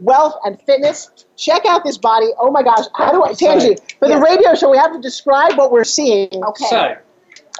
wealth, and fitness. Check out this body. Oh my gosh. How do I, Tangi, for the Yes. radio show, we have to describe what we're seeing Okay. So,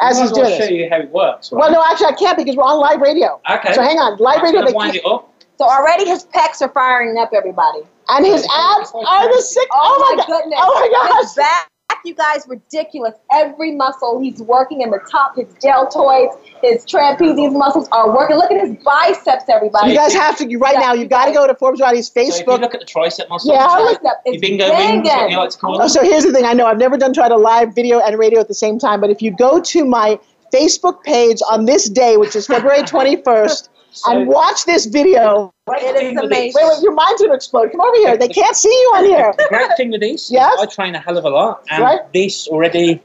as he's doing. as well doing show this. you how it works. Right? Well, no, actually, I can't because we're on live radio. okay. So hang on, live I'm radio, they wind can't- it up. So already his pecs are firing up, everybody. and his abs are the sick. Oh, oh my god! goodness. Oh my His gosh! back, you guys, ridiculous. Every muscle he's working in the top, his deltoids, his trapezius muscles are working. Look at his biceps, everybody. You guys have to. You right Yeah, now. You got to go to Forbes Riley's So if you Facebook. look at the tricep muscle, Yeah, yeah, look- Bicep bingo wings, you like to call Oh, so here's the thing. I know I've never done tried a live video and radio at the same time, but if you go to my Facebook page on this day, which is February 21st, and watch this video. Great It is amazing. Wait, wait, your mind's gonna explode. Come over here. They can't see you on here. The great thing with these, is Yes? I train a hell of a lot, and Right. this already,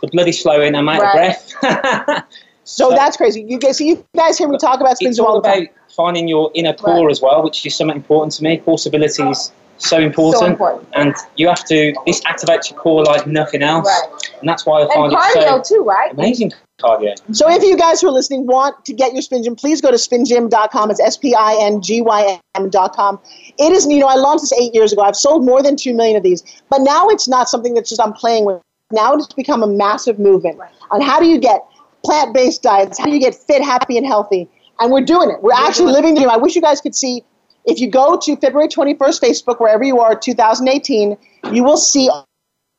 the blood is flowing. I'm out Right. of breath. So, so that's crazy. You guys, see, you guys hear me talk about spin all, all about finding your inner core right. as well, which is something important to me. Core stability is so important, so important, and you have to. This activates your core like nothing else, right. and that's why I find and cardio it so too, right? Amazing cardio. So if you guys who are listening want to get your spin gym, please go to spingym.com. It's S P I N G Y M.com. It is, you know, I launched this eight years ago. I've sold more than two million of these, but now it's not something that's just I'm playing with. Now it's become a massive movement right. on how do you get plant based diets, how do you get fit, happy, and healthy. And we're doing it. We're actually living the dream. I wish you guys could see if you go to February 21st Facebook, wherever you are, 2018, you will see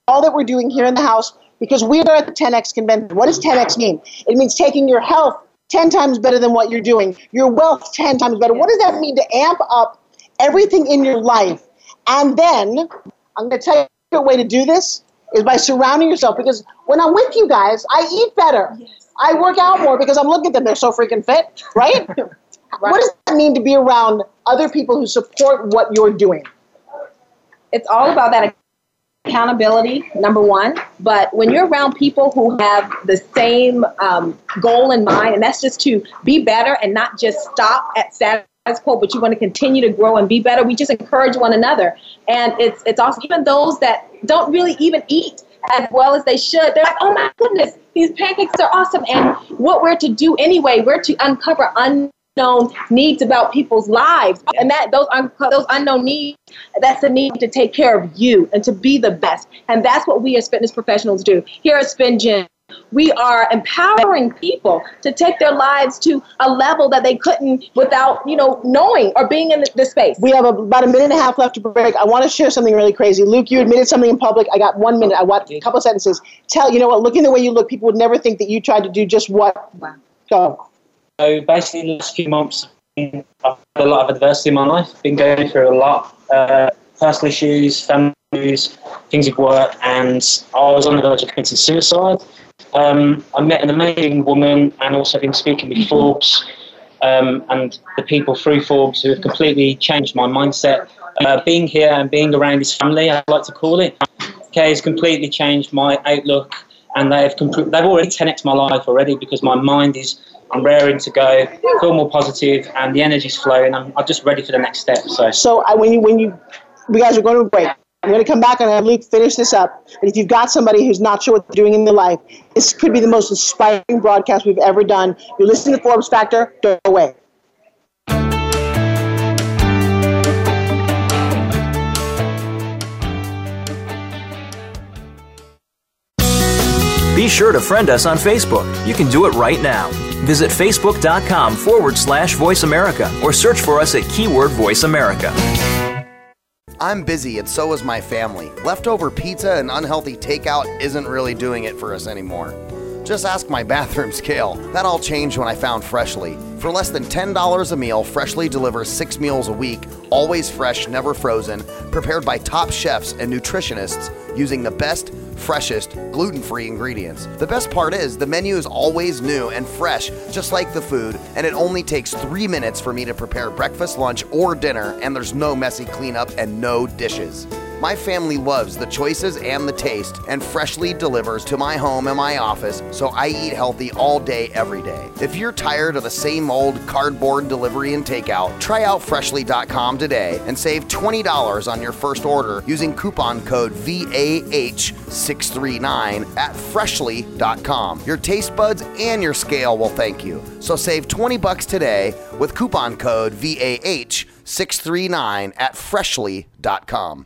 all that we're doing here in the house because we are at the 10X convention. What does 10X mean? It means taking your health 10 times better than what you're doing, your wealth 10 times better. What does that mean to amp up everything in your life? And then I'm going to tell you a way to do this is by surrounding yourself because when I'm with you guys, I eat better. I work out more because I'm looking at them. They're so freaking fit, right? right? What does that mean to be around other people who support what you're doing? It's all about that accountability, number one. But when you're around people who have the same um, goal in mind, and that's just to be better and not just stop at status quo, but you want to continue to grow and be better, we just encourage one another. And it's it's also even those that don't really even eat as well as they should. They're like, oh my goodness, these pancakes are awesome. And what we're to do anyway, we're to uncover unknown needs about people's lives. And that those un- those unknown needs, that's the need to take care of you and to be the best. And that's what we as fitness professionals do. Here at Spin Gym, we are empowering people to take their lives to a level that they couldn't without, you know, knowing or being in this space. We have about a minute and a half left to break. I want to share something really crazy. Luke, you admitted something in public. I got one minute. I want a couple of sentences. Tell, you know what, looking the way you look, people would never think that you tried to do just what. Wow. Go. So basically, the last few months, I've had a lot of adversity in my life. Been going through a lot. Uh, personal issues, family issues, things at work, and I was on the verge of committing suicide. Um, I met an amazing woman and also been speaking with Forbes um, and the people through Forbes who have completely changed my mindset. Uh, being here and being around this family, I like to call it, okay, has completely changed my outlook and they've, comp- they've already 10x my life already because my mind is, I'm raring to go, feel more positive and the energy's flowing. I'm, I'm just ready for the next step. So, so I, when you, when you, you guys are going to break, I'm going to come back and have Luke finish this up. But if you've got somebody who's not sure what they're doing in their life, this could be the most inspiring broadcast we've ever done. You're listening to Forbes Factor. Go away. Be sure to friend us on Facebook. You can do it right now. Visit facebook.com forward slash voice America or search for us at keyword voice America. I'm busy and so is my family. Leftover pizza and unhealthy takeout isn't really doing it for us anymore. Just ask my bathroom scale. That all changed when I found Freshly. For less than $10 a meal, Freshly delivers six meals a week, always fresh, never frozen, prepared by top chefs and nutritionists using the best freshest, gluten free ingredients. The best part is the menu is always new and fresh, just like the food, and it only takes three minutes for me to prepare breakfast, lunch, or dinner, and there's no messy cleanup and no dishes. My family loves the choices and the taste, and Freshly delivers to my home and my office, so I eat healthy all day, every day. If you're tired of the same old cardboard delivery and takeout, try out Freshly.com today and save $20 on your first order using coupon code VAH639 at Freshly.com. Your taste buds and your scale will thank you. So save 20 bucks today with coupon code VAH639 at Freshly.com.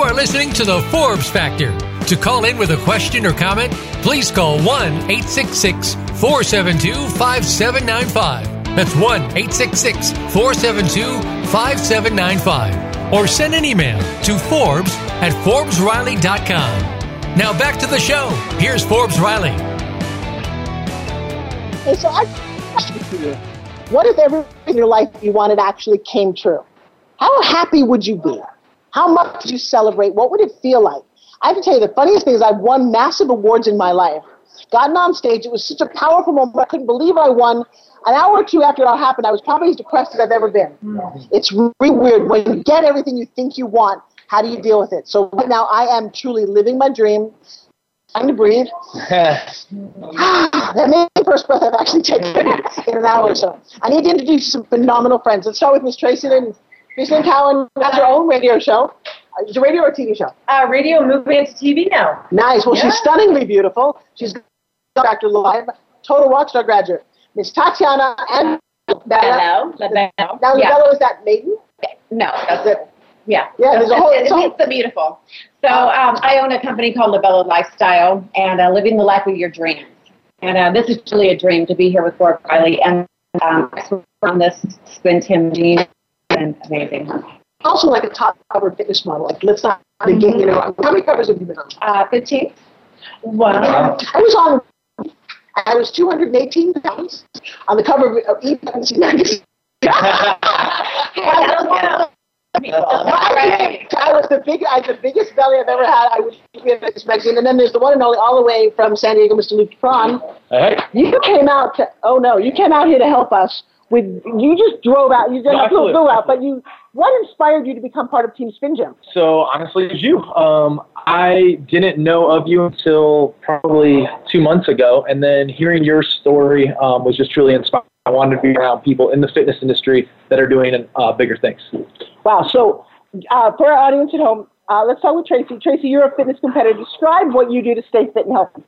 You are listening to the Forbes Factor. To call in with a question or comment, please call 1 866 472 5795. That's 1 866 472 5795. Or send an email to Forbes at ForbesRiley.com. Now back to the show. Here's Forbes Riley. Hey, so I you. What if everything in your life you wanted actually came true? How happy would you be? How much would you celebrate? What would it feel like? I have to tell you, the funniest thing is I've won massive awards in my life. Gotten on stage, it was such a powerful moment. I couldn't believe I won. An hour or two after it all happened, I was probably as depressed as I've ever been. Mm. It's really weird. When you get everything you think you want, how do you deal with it? So right now, I am truly living my dream, Time to breathe. that may be the first breath I've actually taken in an hour or so. I need to introduce some phenomenal friends. Let's start with Miss Tracy Lynn. Lynn Cowan has her own radio show. Is it radio or TV show? Uh, radio moving into TV now. Nice. Well, Yeah. she's stunningly beautiful. She's Dr. Live, total rockstar graduate. Miss Tatiana and Hello. Labello. Now, yeah. Labello, is that maiden? No, that's it? yeah. Yeah, there's a whole- It's, it's a whole- the beautiful. So um, I own a company called Labello Lifestyle and uh, living the life of your dreams. And uh, this is truly a dream to be here with Forbes Riley and um, on this spin Tim Jean and amazing. Also, like a top cover fitness model. Like, let's not begin, you know. How many covers have you been on? Uh, 15. Wow. I was on, I was 218 pounds on the cover of E magazine. I was the big, I the biggest belly I've ever had. I was in this magazine, and then there's the one and only, all the way from San Diego, Mr. Luke Prawn. Hey. You came out to, oh no, you came out here to help us with, you just drove out, you No, absolutely, go out, but you, what inspired you to become part of Team Spin Gym? So honestly, it's you. Um, I didn't know of you until probably two months ago, and then hearing your story um, was just truly inspiring. I wanted to be around people in the fitness industry that are doing uh, bigger things. Wow. So, uh, for our audience at home, uh, let's start with Tracy. Tracy, you're a fitness competitor. Describe what you do to stay fit and healthy.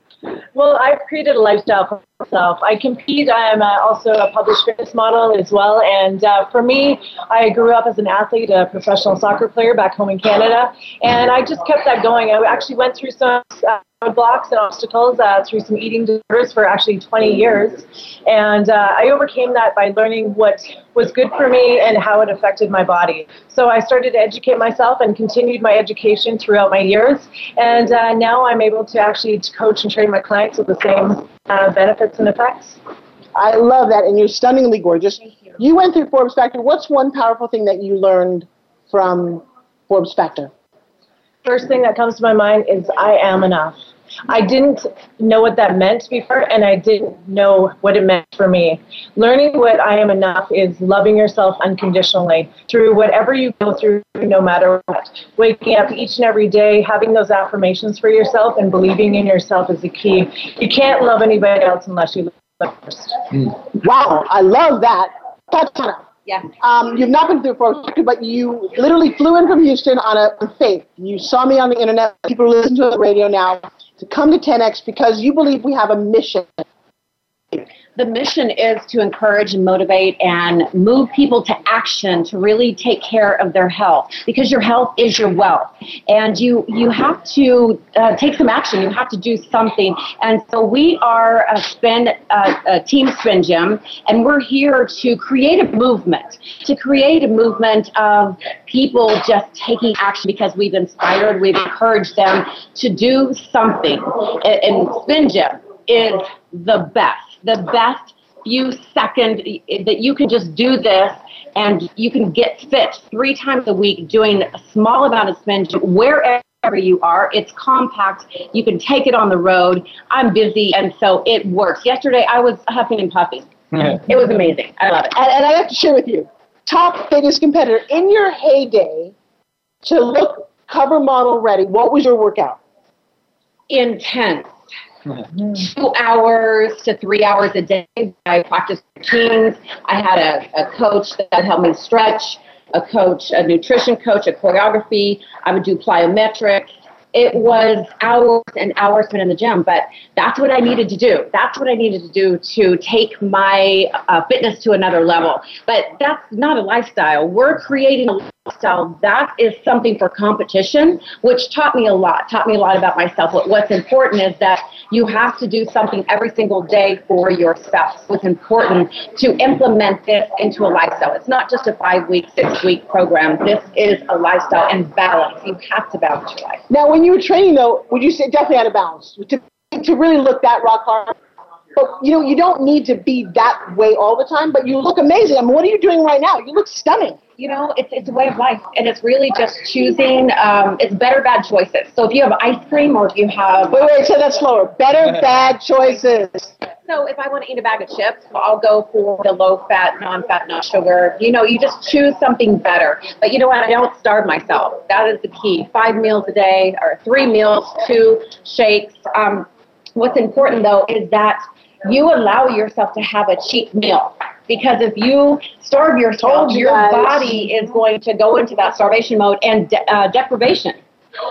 Well, I've created a lifestyle for myself. I compete. I'm uh, also a published fitness model as well. And uh, for me, I grew up as an athlete, a professional soccer player back home in Canada. And I just kept that going. I actually went through some uh, roadblocks and obstacles uh, through some eating disorders for actually 20 years. And uh, I overcame that by learning what was good for me and how it affected my body. So I started to educate myself and continued my education throughout my years. And uh, now I'm able to actually coach and train my clients with the same uh, benefits and effects. I love that, and you're stunningly gorgeous. you. went through Forbes Factor. What's one powerful thing that you learned from Forbes Factor? First thing that comes to my mind is I am enough. I didn't know what that meant before, and I didn't know what it meant for me. Learning what I am enough is loving yourself unconditionally through whatever you go through, no matter what. Waking up each and every day, having those affirmations for yourself, and believing in yourself is the key. You can't love anybody else unless you love them first. Wow, I love that. Tatiana, Yeah. um, you've not been through Forbes but you literally flew in from Houston on a on faith. You saw me on the internet. People listen to the radio now to come to 10x because you believe we have a mission. The mission is to encourage and motivate and move people to action to really take care of their health because your health is your wealth. And you, you have to uh, take some action. You have to do something. And so we are a spin, a team spin gym, and we're here to create a movement, to create a movement of people just taking action because we've inspired, we've encouraged them to do something. And, and spin gym is the best the best few seconds that you can just do this and you can get fit three times a week doing a small amount of spin wherever you are. It's compact. You can take it on the road. I'm busy, and so it works. Yesterday, I was huffing and puffing. It was amazing. I love it. And, and I have to share with you, top fitness competitor in your heyday to look cover model ready. What was your workout? Intense. Two hours to three hours a day. I practiced routines. I had a, a coach that helped me stretch, a coach, a nutrition coach, a choreography. I would do plyometrics it was hours and hours spent in the gym, but that's what I needed to do. That's what I needed to do to take my uh, fitness to another level. But that's not a lifestyle. We're creating a lifestyle that is something for competition, which taught me a lot, taught me a lot about myself. But what's important is that you have to do something every single day for yourself. It's important to implement this into a lifestyle. It's not just a five week, six week program. This is a lifestyle and balance. You have to balance your life. Now, when you were training, though, would you say definitely out of balance to, to really look that rock hard? But you know, you don't need to be that way all the time. But you look amazing. I mean, what are you doing right now? You look stunning you know, it's, it's a way of life. And it's really just choosing, um, it's better, bad choices. So if you have ice cream or if you have. Wait, wait, say that slower. Better, bad choices. So if I want to eat a bag of chips, I'll go for the low fat, non fat, no sugar. You know, you just choose something better. But you know what? I don't starve myself. That is the key. Five meals a day or three meals, two shakes. Um, what's important though is that you allow yourself to have a cheat meal. Because if you starve yourself, your body is going to go into that starvation mode and de- uh, deprivation.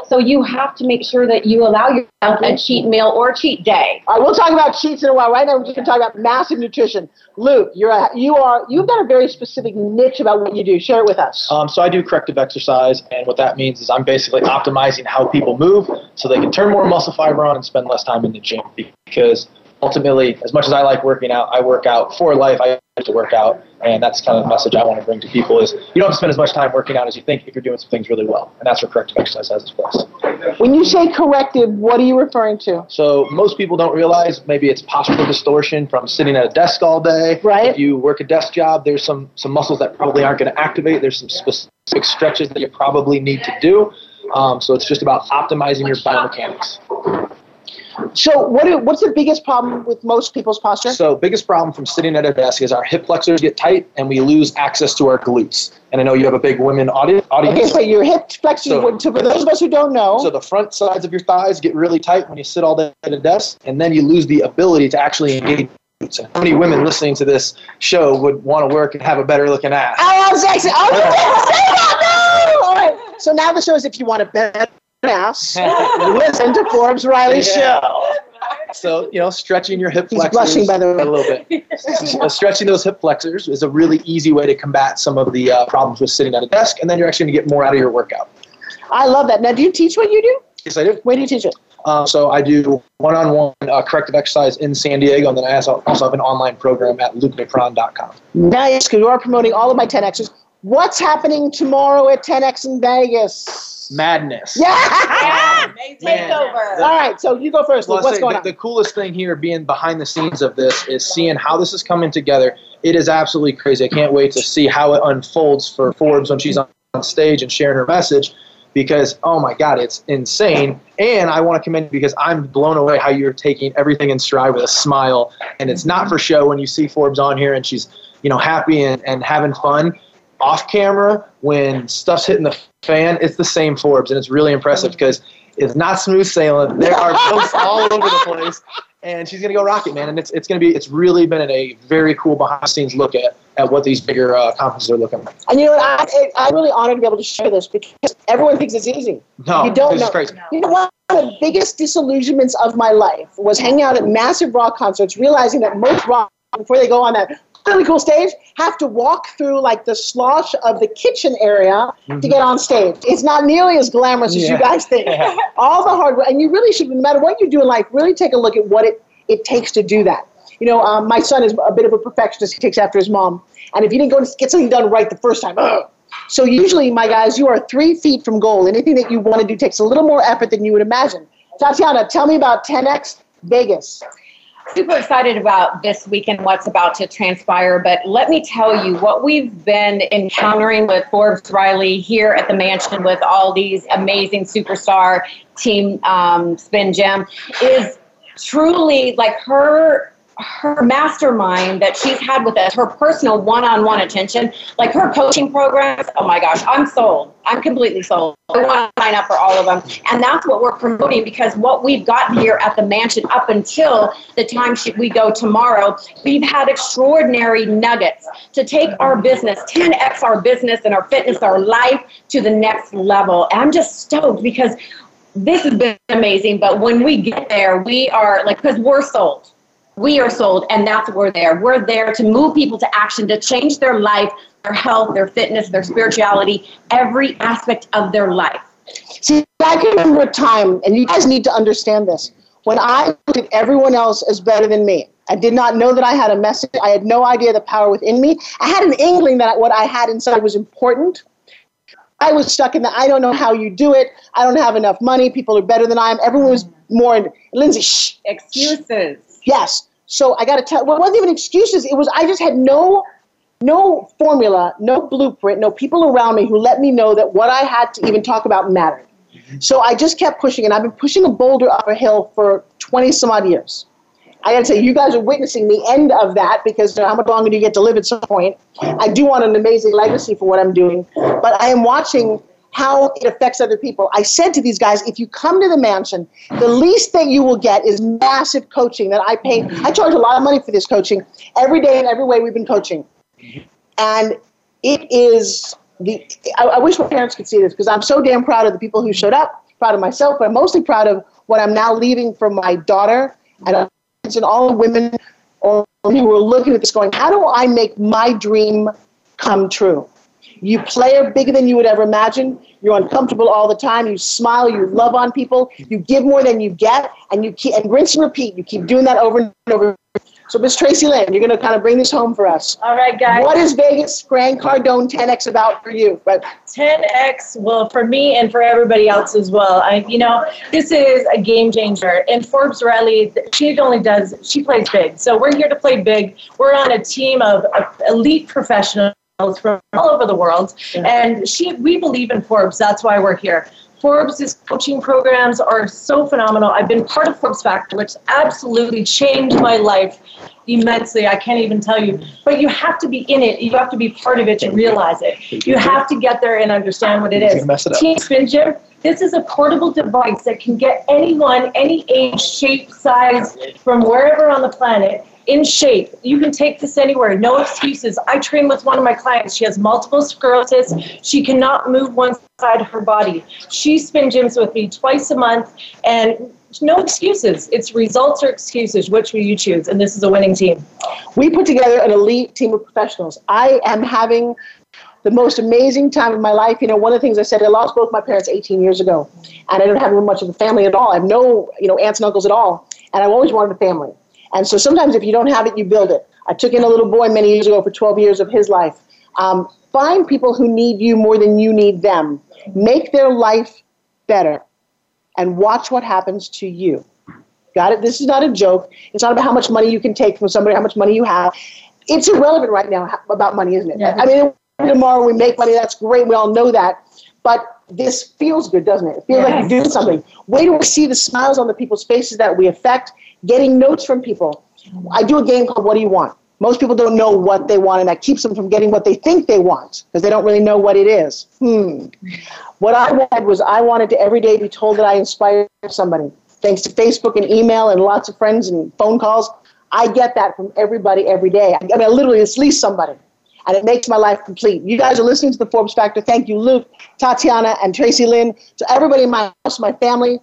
So you have to make sure that you allow yourself a cheat meal or a cheat day. All right, we'll talk about cheats in a while. Right now, we're just going to talk about massive nutrition. Luke, you're a, you are you've got a very specific niche about what you do. Share it with us. Um, so I do corrective exercise, and what that means is I'm basically optimizing how people move so they can turn more muscle fiber on and spend less time in the gym because ultimately, as much as I like working out, I work out for life. I have to work out, and that's kind of the message I want to bring to people: is you don't have to spend as much time working out as you think if you're doing some things really well, and that's where corrective exercise has its place. When you say corrective, what are you referring to? So most people don't realize maybe it's postural distortion from sitting at a desk all day. Right. If you work a desk job, there's some some muscles that probably aren't going to activate. There's some specific stretches that you probably need to do. Um, so it's just about optimizing your biomechanics. So, what do, what's the biggest problem with most people's posture? So, biggest problem from sitting at a desk is our hip flexors get tight and we lose access to our glutes. And I know you have a big women audience. Okay, so your hip flexors, so, so for those of us who don't know. So, the front sides of your thighs get really tight when you sit all day at a desk, and then you lose the ability to actually engage and how many women listening to this show would want to work and have a better looking ass? Oh, I'm sexy. Oh, you didn't say that. No. All right. So now the show is if you want a better ass, listen to Forbes Riley yeah. show. So you know, stretching your hip He's flexors blushing, by the way. a little bit. stretching those hip flexors is a really easy way to combat some of the uh, problems with sitting at a desk, and then you're actually going to get more out of your workout. I love that. Now, do you teach what you do? Yes, I do. Where do you teach it? Uh, so I do one-on-one uh, corrective exercise in San Diego, and then I also also have an online program at lukenepron.com. Nice, because you are promoting all of my 10Xs. What's happening tomorrow at 10X in Vegas? madness. Yeah. yeah. Takeover. All right, so you go first. Luke. What's going the, on? The coolest thing here, being behind the scenes of this, is seeing how this is coming together. It is absolutely crazy. I can't wait to see how it unfolds for Forbes when she's on stage and sharing her message. Because oh my God, it's insane, and I want to commend you because I'm blown away how you're taking everything in stride with a smile, and it's not for show when you see Forbes on here and she's you know happy and, and having fun off camera when stuff's hitting the fan, it's the same Forbes, and it's really impressive because it's not smooth sailing. There are jokes all over the place, and she's gonna go rocket, man. And it's it's gonna be it's really been a very cool behind the scenes look at at what these bigger uh, conferences are looking like. And you know, what? I, I'm really honored to be able to share this because everyone thinks it's easy. No, you don't this know. is crazy. You know what? One of the biggest disillusionments of my life was hanging out at massive rock concerts, realizing that most rock before they go on that really cool stage have to walk through like the slosh of the kitchen area mm-hmm. to get on stage. It's not nearly as glamorous yeah. as you guys think. Yeah. All the hard work, and you really should, no matter what you do in life, really take a look at what it, it takes to do that. You know, um, my son is a bit of a perfectionist. He takes after his mom. And if you didn't go to get something done right the first time, ugh. So usually, my guys, you are three feet from goal. Anything that you want to do takes a little more effort than you would imagine. Tatiana, tell me about 10X Vegas super excited about this weekend, what's about to transpire. But let me tell you what we've been encountering with Forbes Riley here at the mansion with all these amazing superstar team um, spin gym is truly like her her mastermind that she's had with us, her personal one-on-one attention, like her coaching programs. Oh my gosh, I'm sold. I'm completely sold. I want to sign up for all of them, and that's what we're promoting because what we've gotten here at the mansion up until the time we go tomorrow, we've had extraordinary nuggets to take our business, 10x our business and our fitness, our life to the next level. And I'm just stoked because this has been amazing. But when we get there, we are like because we're sold we are sold and that's what we're there we're there to move people to action to change their life their health their fitness their spirituality every aspect of their life see i can remember a time and you guys need to understand this when i looked at everyone else as better than me i did not know that i had a message i had no idea the power within me i had an inkling that what i had inside was important I was stuck in the I don't know how you do it. I don't have enough money. People are better than I am. Everyone was more Lindsay. Shh. Excuses. Yes. So I got to tell. Well, it wasn't even excuses. It was I just had no, no formula, no blueprint, no people around me who let me know that what I had to even talk about mattered. So I just kept pushing, and I've been pushing a boulder up a hill for 20 some odd years. I got to say, you guys are witnessing the end of that because how much longer do you get to live at some point? I do want an amazing legacy for what I'm doing, but I am watching how it affects other people. I said to these guys, if you come to the mansion, the least that you will get is massive coaching that I pay. I charge a lot of money for this coaching. Every day and every way we've been coaching. And it is the I, I wish my parents could see this because I'm so damn proud of the people who showed up, proud of myself, but I'm mostly proud of what I'm now leaving for my daughter and, and all the women who are looking at this going, how do I make my dream come true? You play bigger than you would ever imagine. You're uncomfortable all the time. You smile. You love on people. You give more than you get, and you keep and rinse and repeat. You keep doing that over and over. So, Miss Tracy Lynn, you're going to kind of bring this home for us. All right, guys. What is Vegas Grant Cardone 10x about for you? But 10x, well, for me and for everybody else as well. I, you know, this is a game changer. And Forbes Riley, she only does, she plays big. So we're here to play big. We're on a team of elite professionals from all over the world. Yeah. And she, we believe in Forbes. That's why we're here. Forbes' coaching programs are so phenomenal. I've been part of Forbes Factor, which absolutely changed my life immensely. I can't even tell you. But you have to be in it. You have to be part of it to realize it. You have to get there and understand what it is. It Team Spin Gym, this is a portable device that can get anyone, any age, shape, size, from wherever on the planet in shape. You can take this anywhere, no excuses. I train with one of my clients. She has multiple sclerosis. She cannot move one side of her body. She spin gyms with me twice a month and no excuses. It's results or excuses. Which will you choose? And this is a winning team. We put together an elite team of professionals. I am having the most amazing time of my life. You know, one of the things I said, I lost both my parents 18 years ago, and I don't have much of a family at all. I have no, you know, aunts and uncles at all, and I've always wanted a family. And so sometimes if you don't have it, you build it. I took in a little boy many years ago for 12 years of his life. Um, find people who need you more than you need them. Make their life better and watch what happens to you. Got it? This is not a joke. It's not about how much money you can take from somebody, how much money you have. It's irrelevant right now about money, isn't it? Yeah. I mean, tomorrow we make money, that's great. We all know that. But this feels good, doesn't it? It feels yes. like you're doing something. Wait till we see the smiles on the people's faces that we affect getting notes from people. I do a game called What Do You Want? Most people don't know what they want, and that keeps them from getting what they think they want because they don't really know what it is. Hmm. What I wanted was I wanted to every day be told that I inspired somebody. Thanks to Facebook and email and lots of friends and phone calls, I get that from everybody every day. I mean, I literally, it's least somebody. And it makes my life complete. You guys are listening to the Forbes Factor. Thank you, Luke, Tatiana, and Tracy Lynn. To everybody in my house, my family,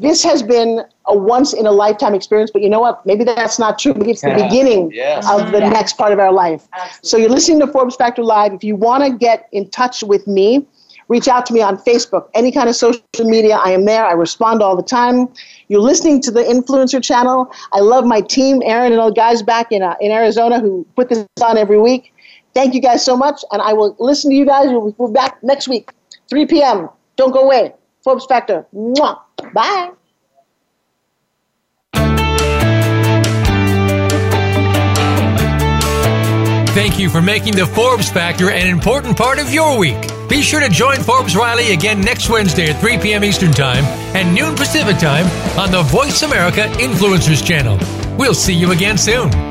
this has been a once in a lifetime experience, but you know what? Maybe that's not true. Maybe it's the yeah. beginning yes. of the yeah. next part of our life. Absolutely. So you're listening to Forbes Factor Live. If you want to get in touch with me, reach out to me on Facebook, any kind of social media. I am there. I respond all the time. You're listening to the Influencer channel. I love my team, Aaron and all the guys back in, uh, in Arizona who put this on every week. Thank you guys so much, and I will listen to you guys. We'll be back next week, 3 p.m. Don't go away. Forbes Factor. Mwah. Bye. Thank you for making the Forbes Factor an important part of your week. Be sure to join Forbes Riley again next Wednesday at 3 p.m. Eastern Time and noon Pacific Time on the Voice America Influencers channel. We'll see you again soon.